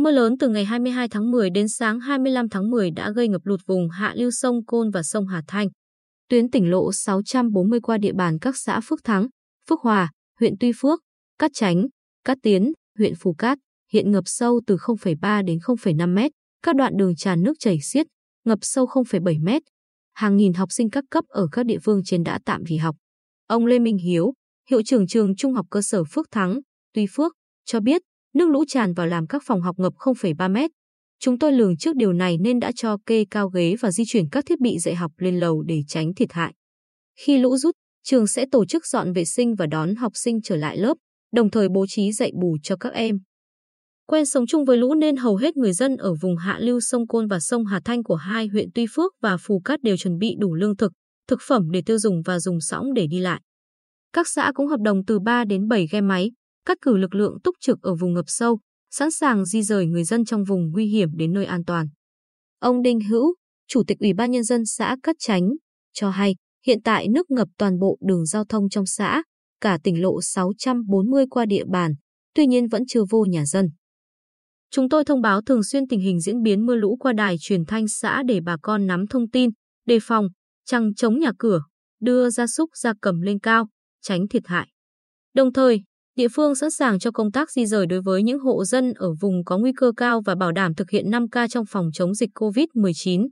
Mưa lớn từ ngày 22 tháng 10 đến sáng 25 tháng 10 đã gây ngập lụt vùng hạ lưu sông Côn và sông Hà Thanh. Tuyến tỉnh lộ 640 qua địa bàn các xã Phước Thắng, Phước Hòa, huyện Tuy Phước, Cát Chánh, Cát Tiến, huyện Phù Cát, hiện ngập sâu từ 0,3 đến 0,5 mét, các đoạn đường tràn nước chảy xiết, ngập sâu 0,7 mét. Hàng nghìn học sinh các cấp ở các địa phương trên đã tạm nghỉ học. Ông Lê Minh Hiếu, hiệu trưởng trường Trung học cơ sở Phước Thắng, Tuy Phước, cho biết nước lũ tràn vào làm các phòng học ngập 0,3 mét. Chúng tôi lường trước điều này nên đã cho kê cao ghế và di chuyển các thiết bị dạy học lên lầu để tránh thiệt hại. Khi lũ rút, trường sẽ tổ chức dọn vệ sinh và đón học sinh trở lại lớp, đồng thời bố trí dạy bù cho các em. Quen sống chung với lũ nên hầu hết người dân ở vùng hạ lưu sông Côn và sông Hà Thanh của hai huyện Tuy Phước và Phù Cát đều chuẩn bị đủ lương thực, thực phẩm để tiêu dùng và dùng sõng để đi lại. Các xã cũng hợp đồng từ 3 đến 7 ghe máy, cắt cử lực lượng túc trực ở vùng ngập sâu, sẵn sàng di rời người dân trong vùng nguy hiểm đến nơi an toàn. Ông Đinh Hữu, Chủ tịch Ủy ban Nhân dân xã Cát Chánh, cho hay hiện tại nước ngập toàn bộ đường giao thông trong xã, cả tỉnh lộ 640 qua địa bàn, tuy nhiên vẫn chưa vô nhà dân. Chúng tôi thông báo thường xuyên tình hình diễn biến mưa lũ qua đài truyền thanh xã để bà con nắm thông tin, đề phòng, trăng chống nhà cửa, đưa gia súc gia cầm lên cao, tránh thiệt hại. Đồng thời, địa phương sẵn sàng cho công tác di rời đối với những hộ dân ở vùng có nguy cơ cao và bảo đảm thực hiện 5K trong phòng chống dịch COVID-19.